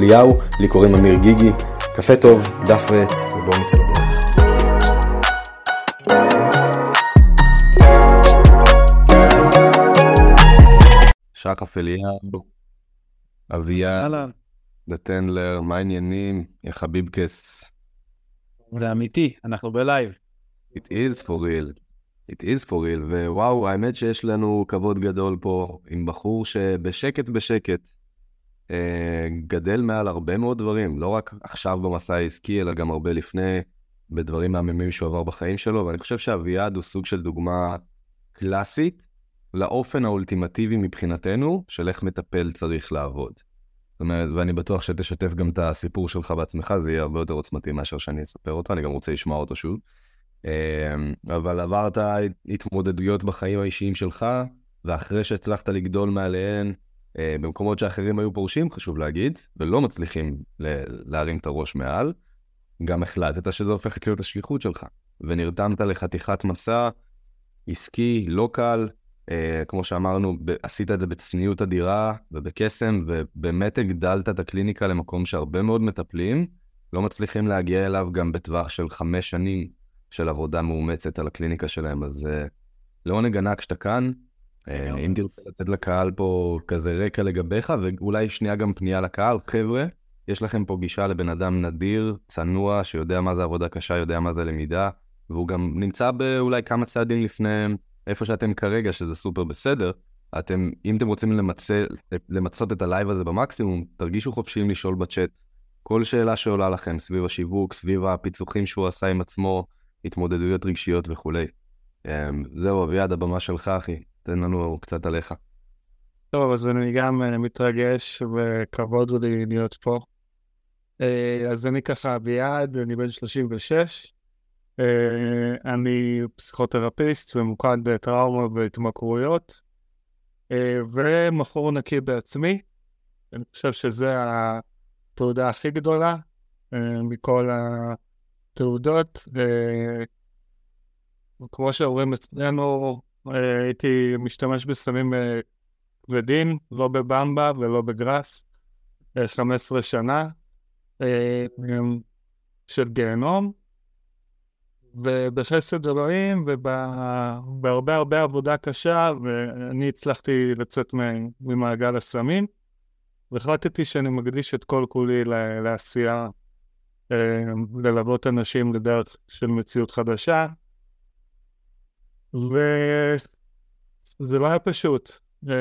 אליהו, לי קוראים אמיר גיגי. קפה טוב, דף ועט, ובואו נצא לדרך. שחף אליהו, אביעד טנדלר, מה העניינים? יא חביבקס. זה אמיתי, אנחנו בלייב. It is for real. It is for real, ווואו, האמת שיש לנו כבוד גדול פה עם בחור שבשקט בשקט גדל מעל הרבה מאוד דברים, לא רק עכשיו במסע העסקי, אלא גם הרבה לפני, בדברים מהממים שהוא עבר בחיים שלו, ואני חושב שאביעד הוא סוג של דוגמה קלאסית לאופן האולטימטיבי מבחינתנו של איך מטפל צריך לעבוד. זאת אומרת, ואני בטוח שתשתף גם את הסיפור שלך בעצמך, זה יהיה הרבה יותר עוצמתי מאשר שאני אספר אותו, אני גם רוצה לשמוע אותו שוב. אמ, אבל עברת התמודדויות בחיים האישיים שלך, ואחרי שהצלחת לגדול מעליהן, במקומות שאחרים היו פורשים, חשוב להגיד, ולא מצליחים להרים את הראש מעל, גם החלטת שזה הופך להיות השליחות שלך, ונרתמת לחתיכת מסע עסקי, לא קל, אה, כמו שאמרנו, עשית את זה בצניעות אדירה ובקסם, ובאמת הגדלת את הקליניקה למקום שהרבה מאוד מטפלים לא מצליחים להגיע אליו גם בטווח של חמש שנים של עבודה מאומצת על הקליניקה שלהם, אז uh, לעונג ענק שאתה כאן. Uh, אם תרצה לתת לקהל פה כזה רקע לגביך, ואולי שנייה גם פנייה לקהל, חבר'ה, יש לכם פה גישה לבן אדם נדיר, צנוע, שיודע מה זה עבודה קשה, יודע מה זה למידה, והוא גם נמצא באולי כמה צעדים לפני איפה שאתם כרגע, שזה סופר בסדר. אתם, אם אתם רוצים למצא, למצות את הלייב הזה במקסימום, תרגישו חופשיים לשאול בצ'אט כל שאלה שעולה לכם סביב השיווק, סביב הפיצוחים שהוא עשה עם עצמו, התמודדויות רגשיות וכולי. אמ, זהו, אביעד, הבמה שלך, אחי. תן לנו קצת עליך. טוב, אז אני גם אה, מתרגש וכבוד לי להיות פה. אה, אז אני ככה אביעד, אני בן 36. אה, אני פסיכותרפיסט ממוקד בטראומה והתמכרויות, ומכור נקי בעצמי. אני חושב שזו התעודה הכי גדולה מכל ה... תעודות, וכמו שאומרים אצלנו, הייתי משתמש בסמים אה, כבדים, לא בבמבה ולא בגראס, 15 אה, שנה של גיהנום, ובחסד אלוהים ובהרבה הרבה עבודה קשה, ואני הצלחתי לצאת ממעגל הסמים, והחלטתי שאני מקדיש את כל כולי לעשייה אה, ללוות אנשים לדרך של מציאות חדשה. וזה לא היה פשוט. אה,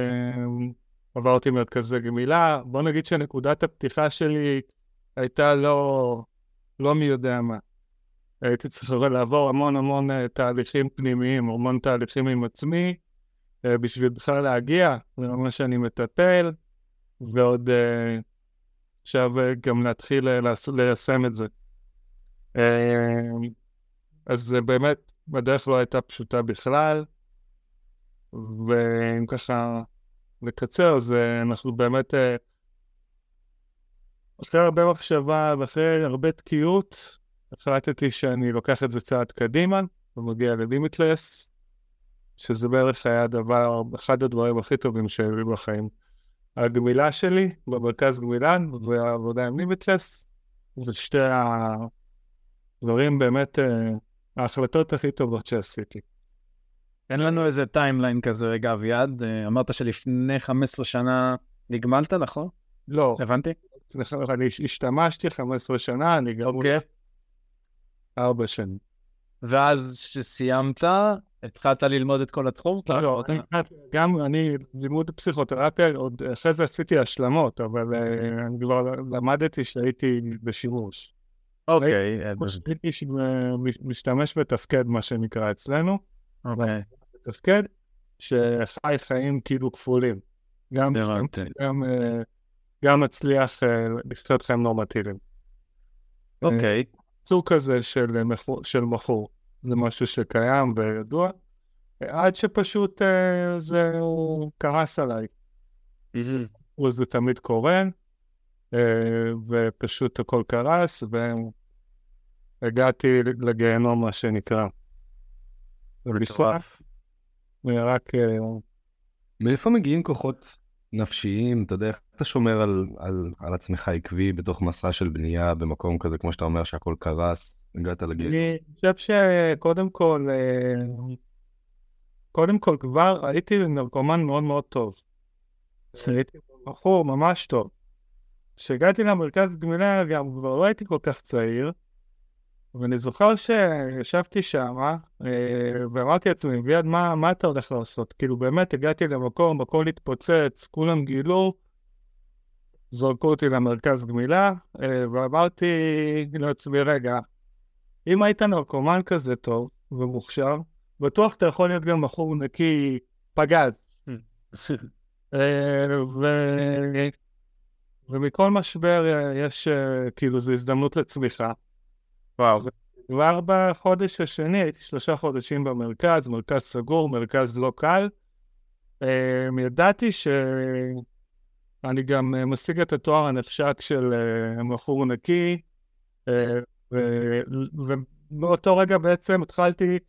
עברתי מרכזי גמילה, בוא נגיד שנקודת הפתיחה שלי הייתה לא, לא מי יודע מה. הייתי צריך לעבור המון המון אה, תהליכים פנימיים, המון תהליכים עם עצמי, בשביל בכלל להגיע למה שאני מטפל, ועוד עכשיו אה, גם להתחיל אה, ליישם את זה. אה, אז באמת, הדרך לא הייתה פשוטה בכלל, ואם ככה לקצר, אז אנחנו באמת, אחרי הרבה מחשבה ואחרי הרבה תקיעות, החלטתי שאני לוקח את זה צעד קדימה, ומגיע ל Limitless, שזה בערך היה הדבר, אחד הדברים הכי טובים שהיו בחיים. הגמילה שלי במרכז גמילה והעבודה עם Limitless, זה שתי הדברים באמת, אה, ההחלטות הכי טובות שעשיתי. אין לנו איזה timeline כזה, רגע, אביעד. אה, אמרת שלפני 15 שנה נגמלת, נכון? לא. הבנתי. אני השתמשתי 15 שנה, אני גם... אוקיי. ארבע שנים. ואז כשסיימת, התחלת ללמוד את כל התחום? לא, לא, גם אני, לימוד פסיכותרפיה, עוד אחרי זה עשיתי השלמות, אבל אה, אני כבר למדתי שהייתי בשימוש. אוקיי. הייתי משתמש בתפקד, מה שנקרא אצלנו. אוקיי. בתפקד, שחי חיים כאילו כפולים. גם, גם גם מצליח אה, לחיות חיים נורמטיביים. אוקיי. סוג כזה של, אה, של מכור, זה משהו שקיים וידוע, אה, עד שפשוט אה, זה הוא קרס עליי. וזה תמיד קורה, אה, ופשוט הכל קרס, והגעתי לגיהנום, מה שנקרא. מטורף. רק אה, מאיפה מגיעים כוחות נפשיים? אתה יודע, איך אתה שומר על, על, על עצמך עקבי בתוך מסע של בנייה במקום כזה, כמו שאתה אומר שהכל קרס, הגעת לגיל. אני חושב שקודם כל, אה, קודם כל כבר הייתי נרקומן מאוד מאוד טוב. הייתי בחור ממש טוב. כשהגעתי למרכז גמילה גם כבר לא הייתי כל כך צעיר, ואני זוכר שישבתי שם, ואמרתי לעצמי, ויד, מה, מה אתה הולך לעשות? כאילו באמת הגעתי למקום, הכל התפוצץ, כולם גילו, זרקו אותי למרכז גמילה, אה, ואמרתי לעצמי, רגע, אם היית נרקומן כזה טוב ומוכשר, בטוח אתה יכול להיות גם בחור נקי פגז. אה, ו... ומכל משבר אה, יש, אה, כאילו, זו הזדמנות לצמיחה. וואו. כבר בחודש השני הייתי שלושה חודשים במרכז, מרכז סגור, מרכז לא קל. אה, ידעתי שאני גם משיג את התואר הנחשק של אה, מכור נקי, אה, ו- ומאותו רגע בעצם התחלתי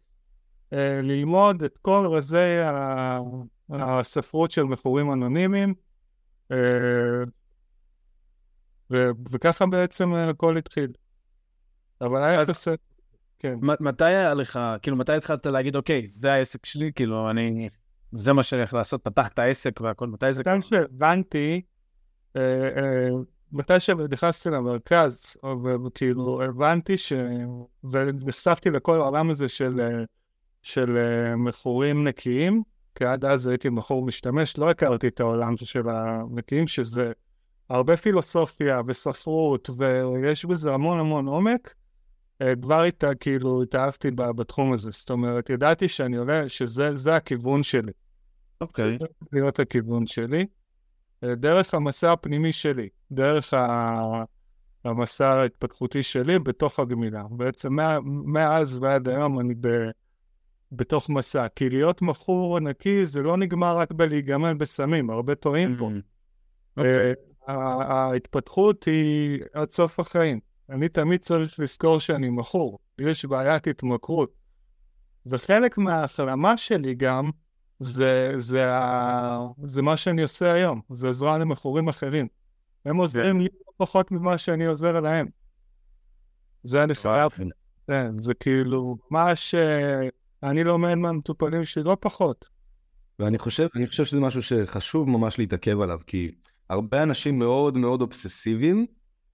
אה, ללמוד את כל רזי הספרות של מכורים אנונימיים, וככה בעצם הכל התחיל. אבל היה קצת... כן. מתי היה לך, כאילו, מתי התחלת להגיד, אוקיי, זה העסק שלי, כאילו, אני... זה מה שאני הולך לעשות, פתחת עסק והכל, מתי זה קרה? מתי שהבנתי, אה, אה, מתי שנכנסתי למרכז, וכאילו הבנתי ש... ונחשפתי לכל העולם הזה של, אה, של אה, מכורים נקיים, כי עד אז הייתי מכור משתמש, לא הכרתי את העולם של הנקיים, שזה הרבה פילוסופיה וספרות, ויש בזה המון המון עומק. אה, כבר איתה, כאילו, התאהבתי בתחום הזה. זאת אומרת, ידעתי שאני עולה, שזה זה הכיוון שלי. אוקיי. זה צריך להיות הכיוון שלי. אה, דרך המסע הפנימי שלי, דרך ה- המסע ההתפתחותי שלי בתוך הגמילה. בעצם מה, מאז ועד היום אני ב, בתוך מסע. כי להיות מכור נקי זה לא נגמר רק בלהיגמל בסמים, הרבה טועים פה. אוקיי. אה, ההתפתחות היא עד סוף החיים. אני תמיד צריך לזכור שאני מכור, יש בעיית התמכרות. וחלק מההחלמה שלי גם, זה, זה, ה... זה מה שאני עושה היום, זה עזרה למכורים אחרים. הם עוזרים לי לא פחות ממה שאני עוזר להם. זה אני חייב, כן, זה כאילו, ממש, אה, אני לומד מהמטופלים שלי לא פחות. ואני חושב, אני חושב שזה משהו שחשוב ממש להתעכב עליו, כי הרבה אנשים מאוד מאוד אובססיביים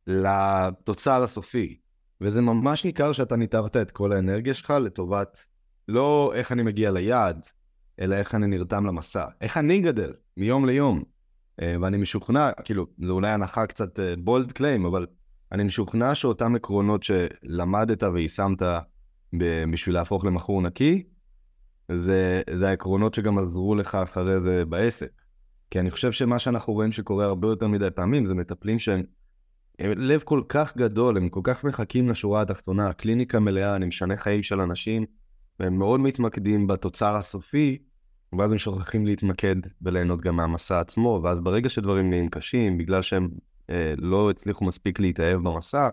לתוצר הסופי, וזה ממש ניכר שאתה ניתבת את כל האנרגיה שלך לטובת לא איך אני מגיע ליעד, אלא איך אני נרתם למסע. איך אני גדל מיום ליום. אה, ואני משוכנע, כאילו, זו אולי הנחה קצת בולד קליים, אבל אני משוכנע שאותם עקרונות שלמדת ויישמת בשביל להפוך למכור נקי, זה, זה העקרונות שגם עזרו לך אחרי זה בעסק. כי אני חושב שמה שאנחנו רואים שקורה הרבה יותר מדי פעמים, זה מטפלים שהם הם לב כל כך גדול, הם כל כך מחכים לשורה התחתונה, קליניקה מלאה, אני משנה חיים של אנשים, והם מאוד מתמקדים בתוצר הסופי, ואז הם שוכחים להתמקד וליהנות גם מהמסע עצמו, ואז ברגע שדברים נהיים קשים, בגלל שהם אה, לא הצליחו מספיק להתאהב במסע,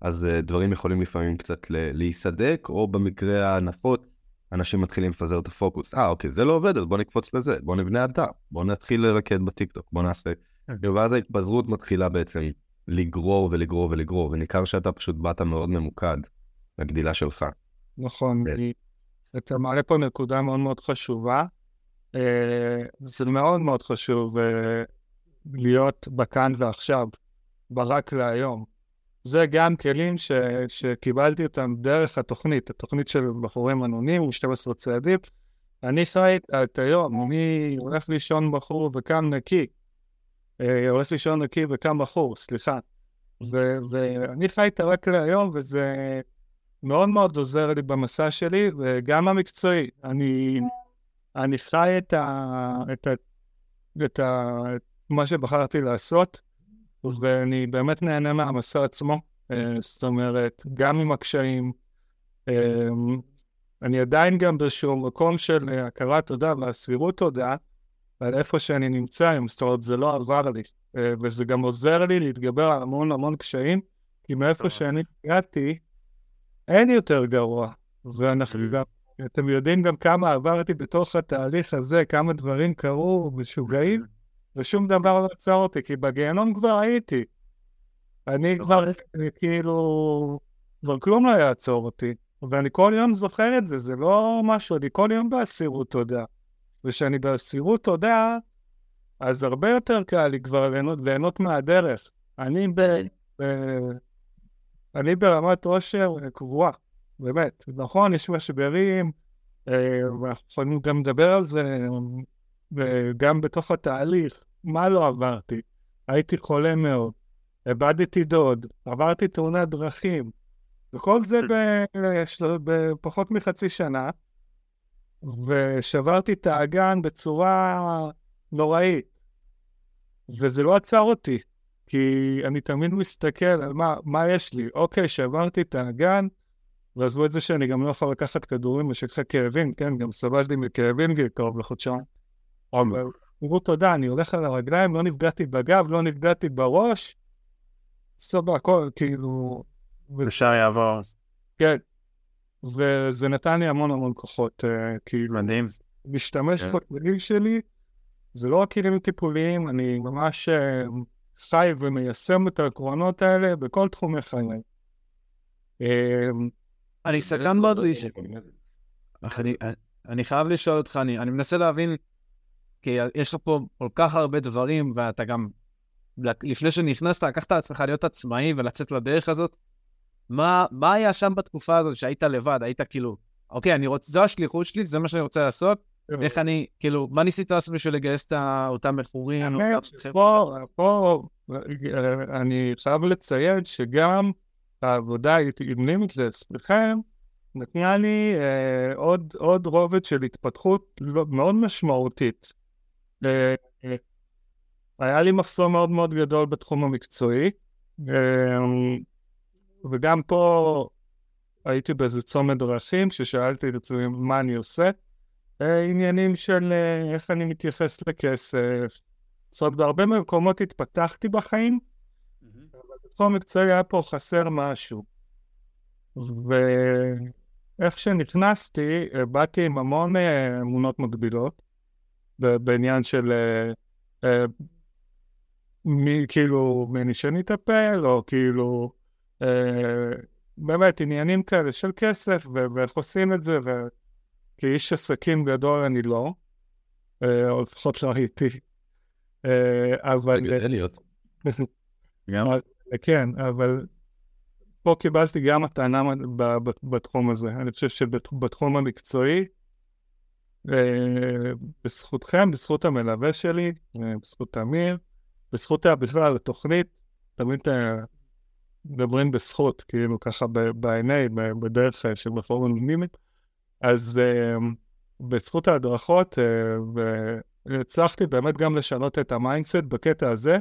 אז אה, דברים יכולים לפעמים קצת ל- להיסדק, או במקרה הנפוץ, אנשים מתחילים לפזר את הפוקוס. אה, אוקיי, זה לא עובד, אז בוא נקפוץ לזה, בוא נבנה אתר, בוא נתחיל לרקד בטיקטוק, בוא נעשה... ואז ההתפזרות מתחילה בעצם לגרור ולגרור ולגרור, וניכר שאתה פשוט באת מאוד ממוקד לגדילה שלך. נכון, אתה מעלה פה נקודה מאוד מאוד חשובה. אה, זה מאוד מאוד חשוב אה, להיות בכאן ועכשיו, ברק להיום. זה גם כלים ש, שקיבלתי אותם דרך התוכנית, התוכנית של בחורים אנונימיים, 12 צעדים. אני חי את היום, אני הולך לישון בחור וקם נקי. אה, הולך לישון נקי וקם בחור, סליחה. ואני חי את הרק להיום, וזה מאוד מאוד עוזר לי במסע שלי, וגם המקצועי. אני, אני חי את, ה, את, ה, את, ה, את מה שבחרתי לעשות, ואני באמת נהנה מהמסע עצמו. אה, זאת אומרת, גם עם הקשיים. אה, אני עדיין גם באיזשהו מקום של הכרת תודה ואסירות תודה על איפה שאני נמצא היום, זאת אומרת, זה לא עבר לי. אה, וזה גם עוזר לי להתגבר על המון המון קשיים, כי מאיפה שאני הגעתי, אין יותר גרוע. ואנחנו גם, אתם יודעים גם כמה עברתי בתוך התהליך הזה, כמה דברים קרו משוגעים, ושום דבר לא עצר אותי, כי בגיהנום כבר הייתי. אני כבר, כאילו, כבר כלום לא יעצור אותי. ואני כל יום זוכר את זה, זה לא משהו, אני כל יום באסירות תודה. וכשאני באסירות תודה, אז הרבה יותר קל לי כבר ליהנות, ליהנות מהדרך. אני, ב, ב, אני ברמת עושר קבועה, באמת. נכון, יש משברים, אה, ואנחנו יכולים גם לדבר על זה, וגם בתוך התהליך, מה לא עברתי? הייתי חולה מאוד, איבדתי דוד, עברתי תאונת דרכים, וכל זה בפחות מחצי שנה, ושברתי את האגן בצורה נוראית. וזה לא עצר אותי, כי אני תמיד מסתכל על מה, מה יש לי. אוקיי, שברתי את האגן, ועזבו את זה שאני גם לא יכול לקחת כדורים ושקחה כאבים, כן, גם סבלתי מכאבים קרוב לחודשיים. אבל תראו תודה, אני הולך על הרגליים, לא נפגעתי בגב, לא נפגעתי בראש, סבבה, הכל, כאילו... אפשר יעבור. כן. וזה נתן לי המון המון כוחות, uh, כאילו... מדהים. משתמש כן. בכלים שלי, זה לא רק כלים טיפוליים, אני ממש uh, חי ומיישם את העקרונות האלה בכל תחומי חיי. אה, אני סקרן מאוד אני חייב לשאול אותך, אני, אני מנסה להבין, כי יש לך פה כל כך הרבה דברים, ואתה גם, לפני שנכנסת, לקחת על עצמך להיות עצמאי ולצאת לדרך הזאת. מה, מה היה שם בתקופה הזאת שהיית לבד? היית כאילו, אוקיי, אני רוצה, זו השליחות שלי, זה מה שאני רוצה לעשות, איך אני, כאילו, מה ניסית לעשות בשביל לגייס את אותם מכורים? פה, פה, אני חייב לציין שגם העבודה עם לימיטלס לכם, נתנה לי אה, עוד, עוד רובד של התפתחות לא, מאוד משמעותית. אה, אה, היה לי מחסום מאוד מאוד גדול בתחום המקצועי, אה, וגם פה הייתי באיזה צומת דרכים, ששאלתי את עצמי מה אני עושה. אה, עניינים של אה, איך אני מתייחס לכסף. זאת אומרת, בהרבה מקומות התפתחתי בחיים, אבל בתחום המקצועי היה פה חסר משהו. ואיך שנכנסתי, אה, באתי עם המון אמונות מגבילות, בעניין של מי, כאילו, מי נשאר אטפל, או כאילו, באמת עניינים כאלה של כסף, ואיך עושים את זה, ו... כאיש עסקים גדול אני לא, אה, או לפחות לא הייתי. אה, אבל... זה גדל להיות. כן, אבל פה קיבלתי גם הטענה בתחום הזה. אני חושב שבתחום המקצועי, אה, בזכותכם, בזכות המלווה שלי, בזכות אמיר, בזכות בכלל התוכנית, תמיד מדברים בזכות, כאילו ככה ב-NA, בדרך של רפורמה מימית. אז אה, בזכות ההדרכות, אה, והצלחתי באמת גם לשנות את ה mindset בקטע הזה,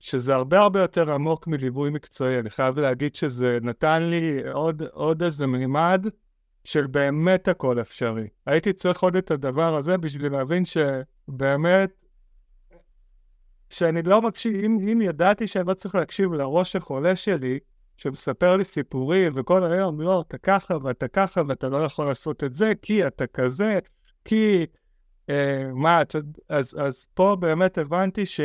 שזה הרבה הרבה יותר עמוק מליווי מקצועי. אני חייב להגיד שזה נתן לי עוד, עוד איזה מימד של באמת הכל אפשרי. הייתי צריך עוד את הדבר הזה בשביל להבין שבאמת, שאני לא מקשיב, אם, אם ידעתי שאני לא צריך להקשיב לראש החולה שלי, שמספר לי סיפורים, וכל היום, לא, אתה ככה ואתה ככה ואתה לא יכול לעשות את זה, כי אתה כזה, כי... אה, מה, אז, אז פה באמת הבנתי ש...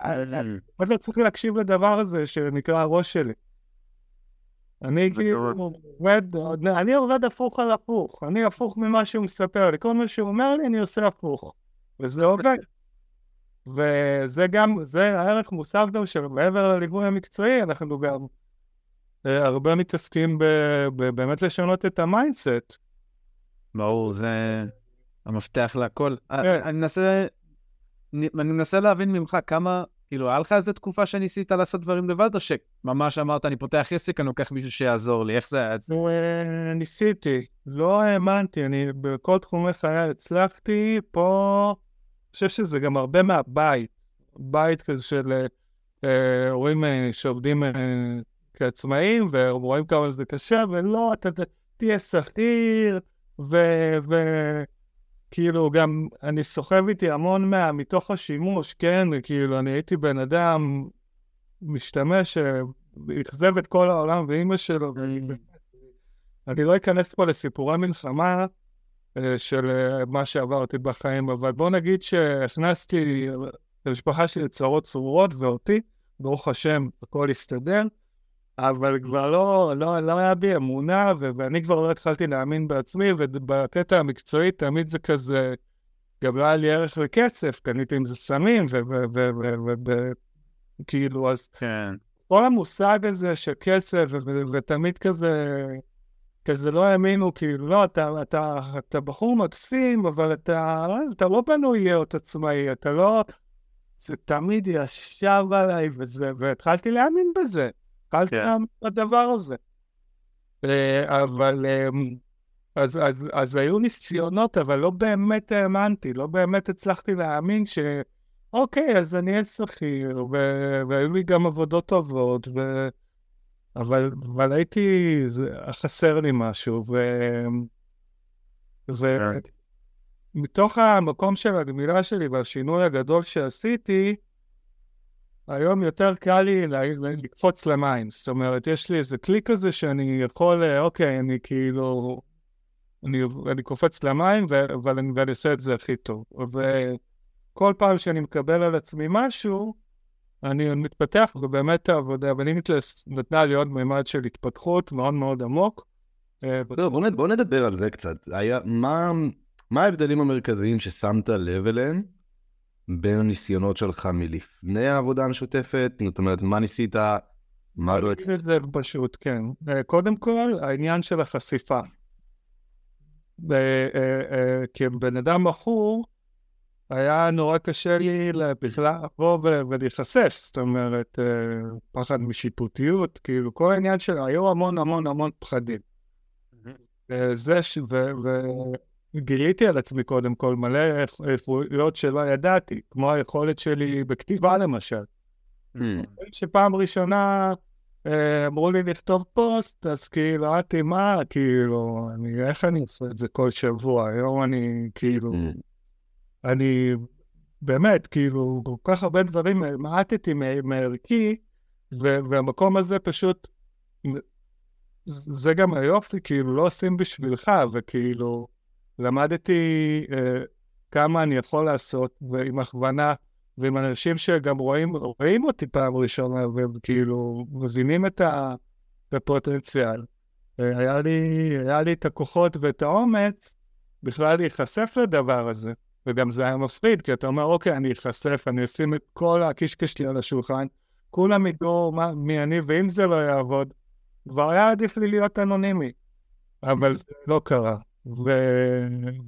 אני לא צריך להקשיב לדבר הזה שנקרא הראש שלי. אני כאילו עובד, אני עובד הפוך על הפוך, אני הפוך ממה שהוא מספר לי, כל מה שהוא אומר לי אני עושה הפוך, וזה עובד. וזה גם, זה הערך מוסף גם שמעבר לליווי המקצועי, אנחנו גם אה, הרבה מתעסקים ב, ב, באמת לשנות את ה mindset. ברור, זה המפתח להכל. אה, כן. אני מנסה, אני מנסה להבין ממך כמה, כאילו, היה לך איזה תקופה שניסית לעשות דברים לבד, או שממש אמרת, אני פותח עסק, אני לוקח מישהו שיעזור לי, איך זה היה? אה, ניסיתי, לא האמנתי, אני בכל תחומי חיי הצלחתי, פה... חושב שזה גם הרבה מהבית. בית כזה של אה, הורים אה, שעובדים אה, כעצמאים, ורואים כמה זה קשה, ולא, אתה תהיה שכיר, וכאילו גם אני סוחב איתי המון מה, מתוך השימוש, כן, כאילו אני הייתי בן אדם משתמש שאכזב את כל העולם ואימא שלו, ואני אני לא אכנס פה לסיפורי מלחמה של מה שעברתי בחיים, אבל בוא נגיד שהכנסתי למשפחה שלי צרות צרורות ואותי, ברוך השם, הכל הסתדר, אבל כבר לא, לא, לא היה בי אמונה, ו- ואני כבר לא התחלתי להאמין בעצמי, ובקטע המקצועי תמיד זה כזה, גם לא היה לי ערך לכסף, קניתי עם זה סמים, וכאילו, אז... כן. כל המושג הזה של כסף, ותמיד כזה, כזה לא האמינו, כאילו, לא, אתה, אתה, אתה בחור מקסים, אבל אתה, אתה לא בנוי להיות עצמאי, אתה לא... זה תמיד ישב עליי, וזה, והתחלתי להאמין בזה. התחלתי כן. להאמין בדבר הזה. אה, אבל, אמ, אז, אז, אז היו ניסיונות, אבל לא באמת האמנתי, לא באמת הצלחתי להאמין ש... אוקיי, אז אני אהיה שכיר, והיו לי גם עבודות טובות, ו... אבל, אבל הייתי, זה, חסר לי משהו, ו... ו... כן. מתוך המקום של הגמילה שלי והשינוי הגדול שעשיתי, היום יותר קל לי לקפוץ למים. זאת אומרת, יש לי איזה כלי כזה שאני יכול, אוקיי, אני כאילו, אני, אני קופץ למים, ו, אבל אני, ואני עושה את זה הכי טוב. וכל פעם שאני מקבל על עצמי משהו, אני מתפתח, ובאמת העבודה בלימיטלס נתנה לי עוד מימד של התפתחות מאוד מאוד עמוק. אה, לא, בוא, בוא נדבר על זה קצת. היה, מה, מה ההבדלים המרכזיים ששמת לב אליהם בין הניסיונות שלך מלפני העבודה המשותפת? זאת אומרת, מה ניסית, מה לא הצלחת? זה פשוט, כן. אה, קודם כל, העניין של החשיפה. אה, כבן אדם מכור, היה נורא קשה לי בכלל לבוא ולהיחשף, זאת אומרת, פחד משיפוטיות, כאילו, כל העניין שלו, היו המון המון המון פחדים. זה ש... גיליתי על עצמי קודם כל מלא איכויות שלא ידעתי, כמו היכולת שלי בכתיבה למשל. שפעם ראשונה אה, אמרו לי לכתוב פוסט, אז כאילו, אמרתי, מה, כאילו, אני, איך אני עושה את זה כל שבוע? היום אני, כאילו. אני, באמת, כאילו, כל כך הרבה דברים מעטתי מערכי, והמקום הזה פשוט, זה גם היופי, כאילו, לא עושים בשבילך, וכאילו, למדתי אה, כמה אני יכול לעשות, ועם הכוונה, ועם אנשים שגם רואים, רואים אותי פעם ראשונה, וכאילו מבינים את, הפוטנציאל. אה, היה לי, היה לי את הכוחות ואת האומץ בכלל להיחשף לדבר הזה. וגם זה היה מפחיד, כי אתה אומר, אוקיי, אני אחשף, אני אשים את כל הקישקע שלי על השולחן, כולם ידעו מי אני, ואם זה לא יעבוד, כבר היה עדיף לי להיות אנונימי. אבל זה לא קרה. ו...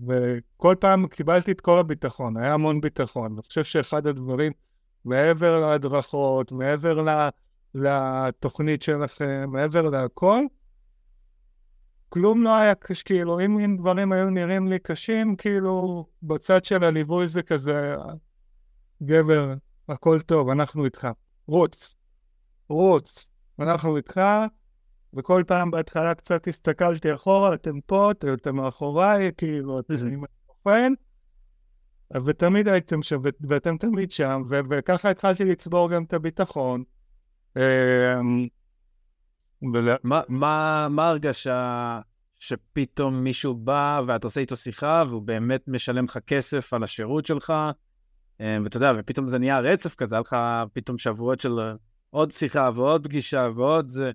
וכל פעם קיבלתי את כל הביטחון, היה המון ביטחון. אני חושב שאחד הדברים, מעבר להדרכות, מעבר ל... לתוכנית שלכם, מעבר להכל, כלום לא היה קשה, כאילו, אם, אם דברים היו נראים לי קשים, כאילו, בצד של הליווי זה כזה, גבר, הכל טוב, אנחנו איתך. רוץ, רוץ, אנחנו איתך, וכל פעם בהתחלה קצת הסתכלתי אחורה, אתם פה, אתם מאחוריי, כאילו, אתם בוחן, ותמיד הייתם שם, ואתם תמיד שם, וככה התחלתי לצבור גם את הביטחון. אמ, מה ההרגשה שפתאום מישהו בא ואתה עושה איתו שיחה והוא באמת משלם לך כסף על השירות שלך, אמ, ואתה יודע, ופתאום זה נהיה רצף כזה, היה לך פתאום שבועות של עוד שיחה ועוד פגישה ועוד זה.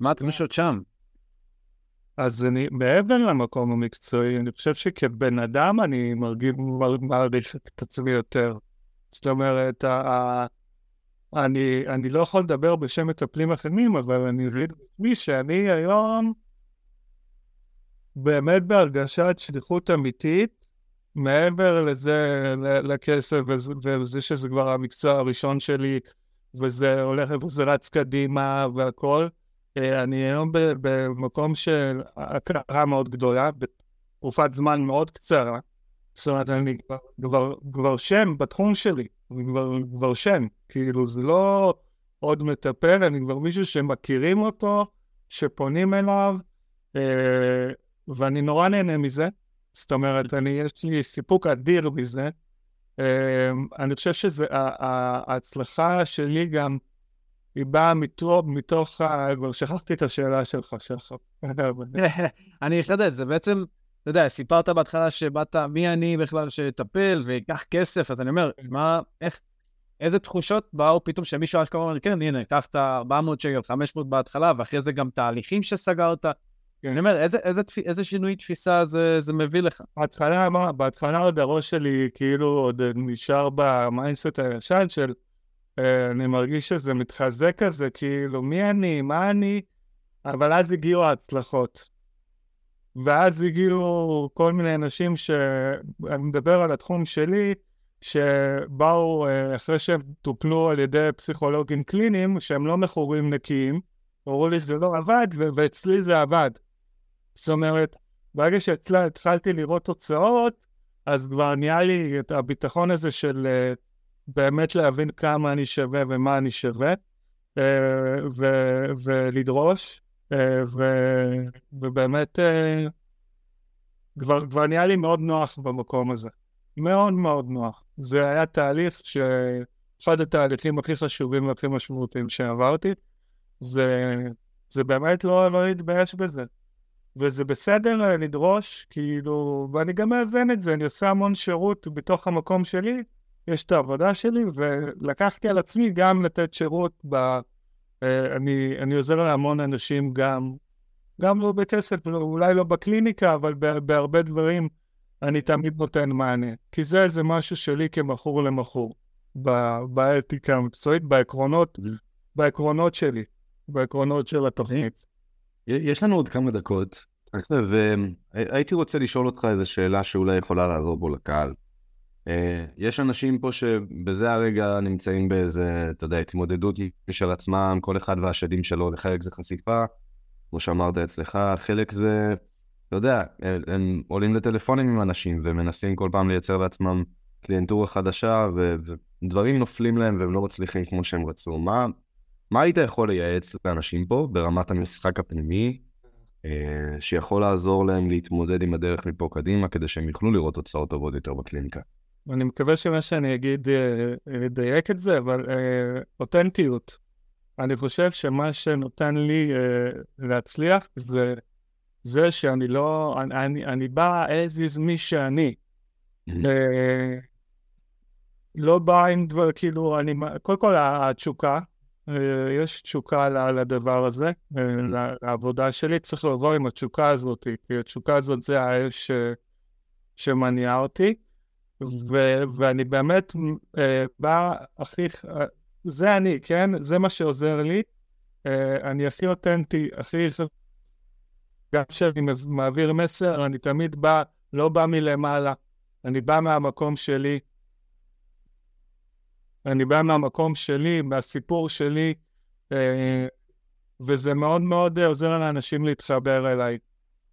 מה התחושות שם? אז אני, מעבר למקום המקצועי, אני חושב שכבן אדם אני מרגיש, מעריך את עצמי יותר. זאת אומרת, ה, אני, אני לא יכול לדבר בשם מטפלים אחרים, אבל אני מבין מי שאני היום באמת בהרגשת שליחות אמיתית, מעבר לזה, לכסף וזה שזה כבר המקצוע הראשון שלי, וזה הולך וזה רץ קדימה והכל. אה, אני היום במקום של הכרה מאוד גדולה, בתקופת זמן מאוד קצרה. זאת אומרת, אני כבר, כבר, כבר שם בתחום שלי. אני כבר, כבר שם, כאילו זה לא עוד מטפל, אני כבר מישהו שמכירים אותו, שפונים אליו, אה, ואני נורא נהנה מזה. זאת אומרת, אני, יש לי סיפוק אדיר מזה. אה, אני חושב שההצלחה שלי גם, היא באה מתוך, מתוך ה... כבר שכחתי את השאלה שלך, שלך. אני אחדד, זה בעצם, אתה יודע, סיפרת בהתחלה שבאת, מי אני בכלל שאטפל ואקח כסף, אז אני אומר, מה, איך, איזה תחושות באו פתאום שמישהו אשכרה אומר, כן, הנה, קח את ה-400 שקל, 500 בהתחלה, ואחרי זה גם תהליכים שסגרת. אני אומר, איזה, איזה, איזה שינוי תפיסה זה, זה מביא לך? בהתחלה, מה, בהתחלה עוד הראש שלי כאילו עוד נשאר ב mindset הישן של אה, אני מרגיש שזה מתחזק כזה, כאילו, מי אני, מה אני, אבל אז הגיעו ההצלחות. ואז הגיעו כל מיני אנשים שאני מדבר על התחום שלי, שבאו אה, אחרי שהם טופלו על ידי פסיכולוגים קליניים, שהם לא מכורים נקיים, אמרו לי שזה לא עבד, ואצלי זה עבד. זאת אומרת, ברגע שאצלה התחלתי לראות תוצאות, אז כבר נהיה לי את הביטחון הזה של uh, באמת להבין כמה אני שווה ומה אני שווה, uh, ו- ולדרוש, ו- ובאמת כבר, כבר נהיה לי מאוד נוח במקום הזה. מאוד מאוד נוח. זה היה תהליך ש... אחד התהליכים הכי חשובים והכי משמעותיים שעברתי, זה, זה באמת לא, לא להתבייש בזה. וזה בסדר אה, לדרוש, כאילו, ואני גם מאזן את זה, אני עושה המון שירות בתוך המקום שלי, יש את העבודה שלי, ולקחתי על עצמי גם לתת שירות ב... אה, אני, אני עוזר להמון אנשים גם, גם לא בכסף, לא, אולי לא בקליניקה, אבל בהרבה דברים אני תמיד נותן מענה. כי זה איזה משהו שלי כמכור למכור, באתיקה המקצועית, בעקרונות, בעקרונות שלי, בעקרונות של התוכנית. יש לנו עוד כמה דקות, והייתי רוצה לשאול אותך איזו שאלה שאולי יכולה לעזור בו לקהל. אה, יש אנשים פה שבזה הרגע נמצאים באיזה, אתה יודע, התמודדות משל עצמם, כל אחד והשדים שלו, לחלק זה חשיפה, כמו שאמרת אצלך, חלק זה, אתה יודע, הם עולים לטלפונים עם אנשים ומנסים כל פעם לייצר לעצמם קליינטורה חדשה, ודברים נופלים להם והם לא מצליחים כמו שהם רצו. מה, מה היית יכול לייעץ לאנשים פה ברמת המשחק הפנימי, אה, שיכול לעזור להם להתמודד עם הדרך מפה קדימה, כדי שהם יוכלו לראות תוצאות טובות יותר בקליניקה? אני מקווה שמה שאני אגיד ידייק אה, את זה, אבל אה, אותנטיות. אני חושב שמה שנותן לי להצליח זה זה שאני לא, אני, אני, אני בא as is מי שאני. לא בא עם דבר, כאילו, אני, קודם כל התשוקה, אה, יש תשוקה לדבר הזה, אה, לעבודה שלי, צריך לבוא עם התשוקה הזאת, כי התשוקה הזאת זה האש שמניעה אותי, ו- ואני באמת אה, בא הכי, זה אני, כן? זה מה שעוזר לי. אני הכי אותנטי, הכי... גם כשאני מעביר מסר, אני תמיד בא, לא בא מלמעלה, אני בא מהמקום שלי, אני בא מהמקום שלי, מהסיפור שלי, אה, וזה מאוד מאוד עוזר לאנשים להתחבר אליי.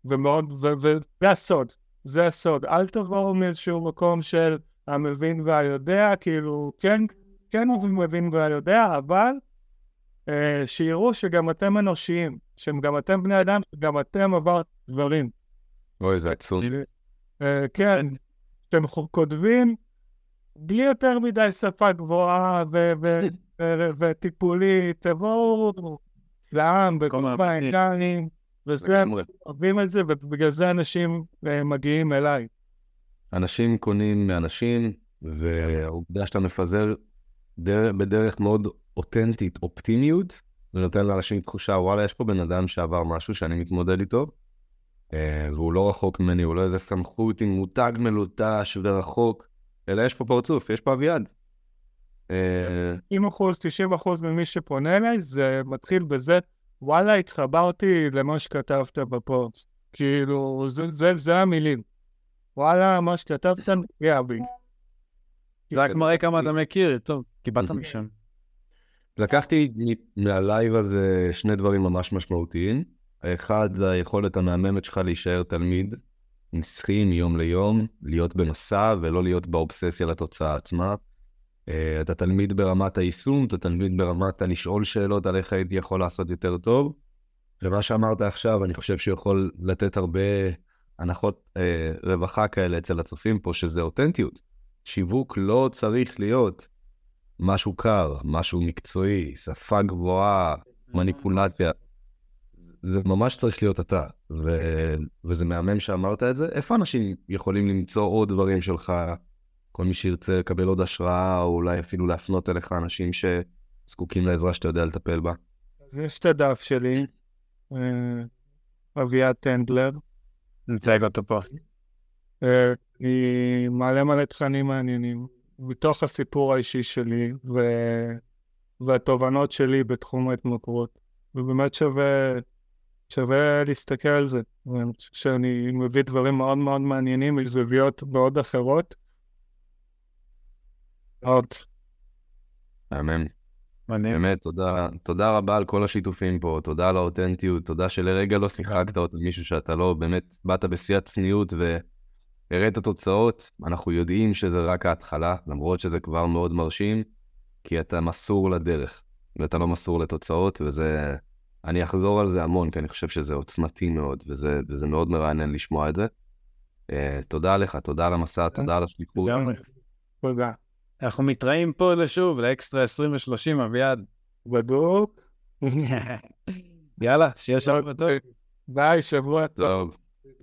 ומאוד, וזה הסוד, זה הסוד. אל תבואו מאיזשהו מקום של המבין והיודע, כאילו, כן, כן הוא מבין והיודע, אבל אה, שיראו שגם אתם אנושיים, שגם אתם בני אדם, שגם אתם עבר דברים. אוי, זה עצוב. אה, כן, אתם כותבים בלי יותר מדי שפה גבוהה וטיפולית, תבואו לעם בכל העניינים, וזה, אוהבים את זה, ובגלל זה אנשים אה, מגיעים אליי. אנשים קונים מאנשים, והעובדה שאתה מפזר בדרך מאוד אותנטית אופטימיות, זה נותן לאנשים תחושה, וואלה, יש פה בן אדם שעבר משהו שאני מתמודד איתו, אה, והוא לא רחוק ממני, הוא לא איזה סמכות עם מותג מלוטש ורחוק. אלא יש פה פרצוף, יש פה אביעד. 90 אה, אחוז, 90 אחוז ממי שפונה אליי, זה מתחיל בזה, וואלה, התחברתי למה שכתבת בפוסט. כאילו, זה, זה, זה המילים. וואלה, מה שכתבת, נגע בי. זה רק מראה כמה אתה מכיר, טוב, כי באת משם. לקחתי מה live הזה שני דברים ממש משמעותיים. האחד זה היכולת המהממת שלך להישאר תלמיד נצחי מיום ליום, להיות במסע ולא להיות באובססיה לתוצאה עצמה. אה, אתה תלמיד ברמת היישום, אתה תלמיד ברמת הלשאול שאלות על איך הייתי יכול לעשות יותר טוב. ומה שאמרת עכשיו, אני חושב שיכול לתת הרבה הנחות אה, רווחה כאלה אצל הצופים פה, שזה אותנטיות. שיווק לא צריך להיות משהו קר, משהו מקצועי, שפה גבוהה, מניפולציה. זה ממש צריך להיות אתה, ו... וזה מהמם שאמרת את זה. איפה אנשים יכולים למצוא עוד דברים שלך, כל מי שירצה לקבל עוד השראה, או אולי אפילו להפנות אליך אנשים שזקוקים לעזרה שאתה יודע לטפל בה? אז יש את הדף שלי, אה, אביעד טנדלר. נצייג אותו פה. אה, אני מעלה מלא תכנים מעניינים מתוך הסיפור האישי שלי ו... והתובנות שלי בתחום ההתמכרות. ובאמת שווה, שווה להסתכל על זה. ואני חושב שאני מביא דברים מאוד מאוד מעניינים מזוויות מאוד אחרות. עוד. מהמם. מעניין. באמת, תודה, תודה רבה על כל השיתופים פה, תודה על האותנטיות, תודה שלרגע לא שיחקת אותה מישהו שאתה לא, באמת, באת בשיא הצניעות והראית תוצאות. אנחנו יודעים שזה רק ההתחלה, למרות שזה כבר מאוד מרשים, כי אתה מסור לדרך, ואתה לא מסור לתוצאות, וזה... אני אחזור על זה המון, כי אני חושב שזה עוצמתי מאוד, וזה, וזה מאוד מרענן לשמוע את זה. אה, תודה לך, תודה על המסע, תודה על השליחות. לגמרי. תודה. אנחנו מתראים פה לשוב, לאקסטרה 20 ו-30, אביעד. בדוק. יאללה, שיהיה שבוע טוב. ביי, שבוע טוב.